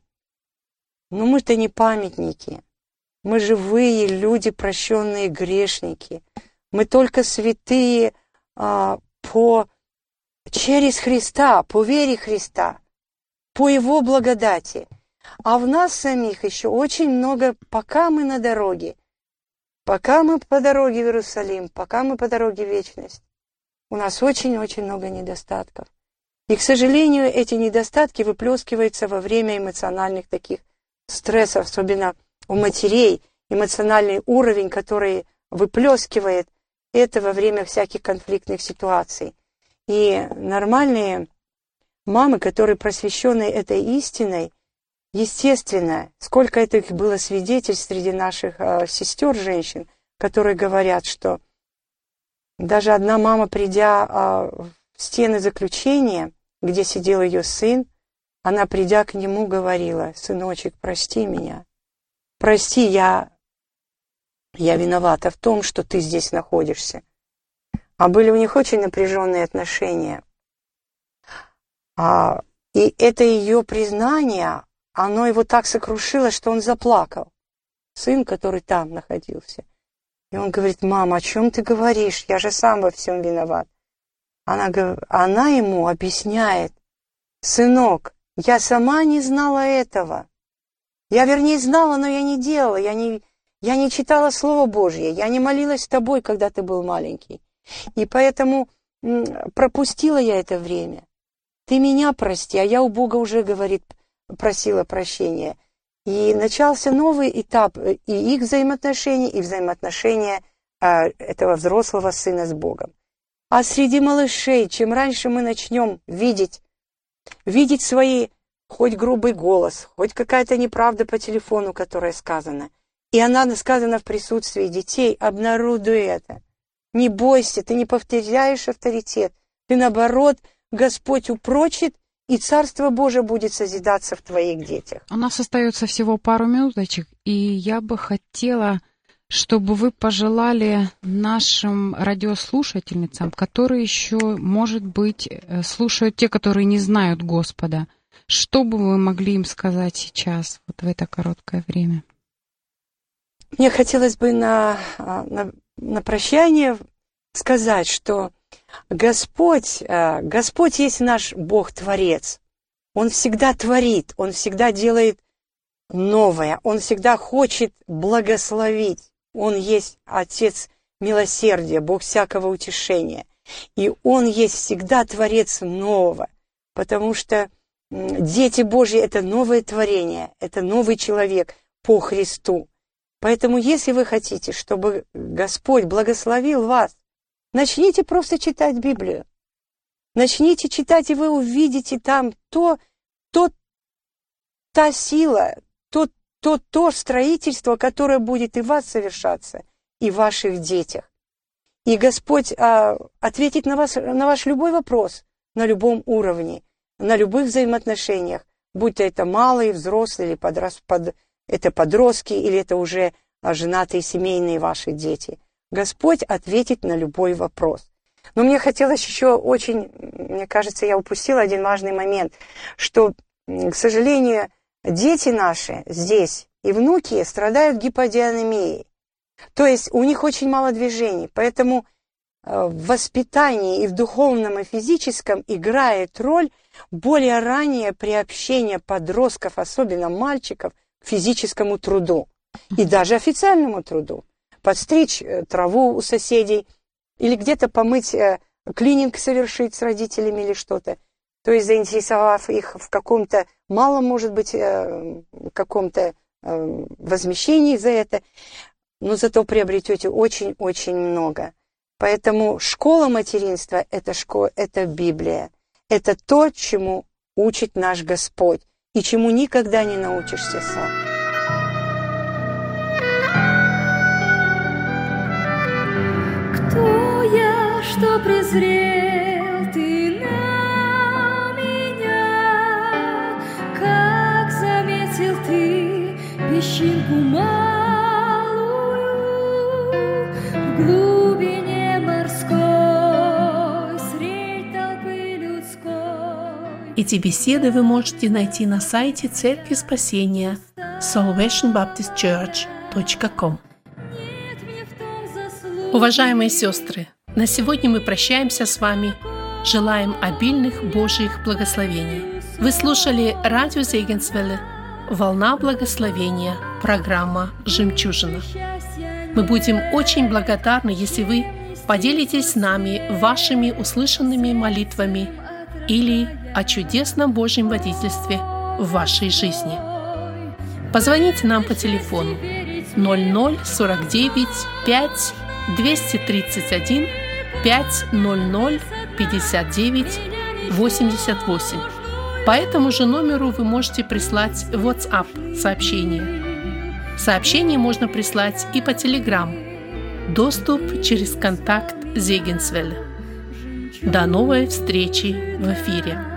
Но мы-то не памятники. Мы живые люди, прощенные грешники. Мы только святые а, по через Христа, по вере Христа, по Его благодати. А в нас самих еще очень много, пока мы на дороге, пока мы по дороге в Иерусалим, пока мы по дороге в вечность, у нас очень-очень много недостатков. И, к сожалению, эти недостатки выплескиваются во время эмоциональных таких стрессов, особенно у матерей, эмоциональный уровень, который выплескивает это во время всяких конфликтных ситуаций. И нормальные мамы, которые просвещены этой истиной, Естественно, сколько этих было свидетельств среди наших э, сестер, женщин, которые говорят, что даже одна мама, придя э, в стены заключения, где сидел ее сын, она, придя к нему, говорила, «Сыночек, прости меня, прости, я, я виновата в том, что ты здесь находишься». А были у них очень напряженные отношения. А, и это ее признание, оно его так сокрушило, что он заплакал. Сын, который там находился. И он говорит, мама, о чем ты говоришь? Я же сам во всем виноват. Она, она ему объясняет, сынок, я сама не знала этого. Я, вернее, знала, но я не делала, я не, я не читала Слово Божье, я не молилась с тобой, когда ты был маленький. И поэтому пропустила я это время. Ты меня прости, а я у Бога уже, говорит, просила прощения. И начался новый этап э, и их взаимоотношений, и взаимоотношения а, этого взрослого сына с Богом. А среди малышей, чем раньше мы начнем видеть, видеть свои, хоть грубый голос, хоть какая-то неправда по телефону, которая сказана, и она сказана в присутствии детей, обнародуй это. Не бойся, ты не повторяешь авторитет, ты наоборот, Господь упрочит и Царство Божие будет созидаться в твоих детях. У нас остается всего пару минуточек, и я бы хотела, чтобы вы пожелали нашим радиослушательницам, которые еще, может быть, э, слушают те, которые не знают Господа, что бы вы могли им сказать сейчас, вот в это короткое время? Мне хотелось бы на, а, на, на прощание сказать, что Господь, э, Господь есть наш Бог-творец. Он всегда творит, Он всегда делает новое, Он всегда хочет благословить. Он есть Отец милосердия, Бог всякого утешения. И Он есть всегда Творец нового, потому что дети Божьи – это новое творение, это новый человек по Христу. Поэтому, если вы хотите, чтобы Господь благословил вас, начните просто читать Библию. Начните читать, и вы увидите там то, то, та сила, то, то, то строительство, которое будет и вас совершаться, и в ваших детях. И Господь а, ответит на, вас, на ваш любой вопрос на любом уровне, на любых взаимоотношениях, будь то это малые, взрослые, или подрос, под, это подростки, или это уже а, женатые семейные ваши дети. Господь ответит на любой вопрос. Но мне хотелось еще очень, мне кажется, я упустила один важный момент, что, к сожалению, дети наши здесь и внуки страдают гиподианемией. То есть у них очень мало движений, поэтому э, в воспитании и в духовном, и физическом играет роль более раннее приобщение подростков, особенно мальчиков, к физическому труду и даже официальному труду. Подстричь э, траву у соседей или где-то помыть, э, клининг совершить с родителями или что-то. То есть заинтересовав их в каком-то малом, может быть, каком-то возмещении за это, но зато приобретете очень-очень много. Поэтому школа материнства – это, школа, это Библия. Это то, чему учит наш Господь, и чему никогда не научишься сам. Что презрел ты на меня? Как заметил ты песчинку мать? глубине морской, средь толпы людской. Эти беседы вы можете найти на сайте Церкви Спасения salvationbaptistchurch.com в. Уважаемые сестры, на сегодня мы прощаемся с вами. Желаем обильных Божьих благословений. Вы слушали радио Зегенсвелле «Волна благословения», программа «Жемчужина». Мы будем очень благодарны, если вы поделитесь с нами вашими услышанными молитвами или о чудесном Божьем водительстве в вашей жизни. Позвоните нам по телефону 0049 5 231 500 59 88. По этому же номеру вы можете прислать WhatsApp сообщение. Сообщение можно прислать и по Telegram. Доступ через контакт Зегенсвелля. До новой встречи в эфире.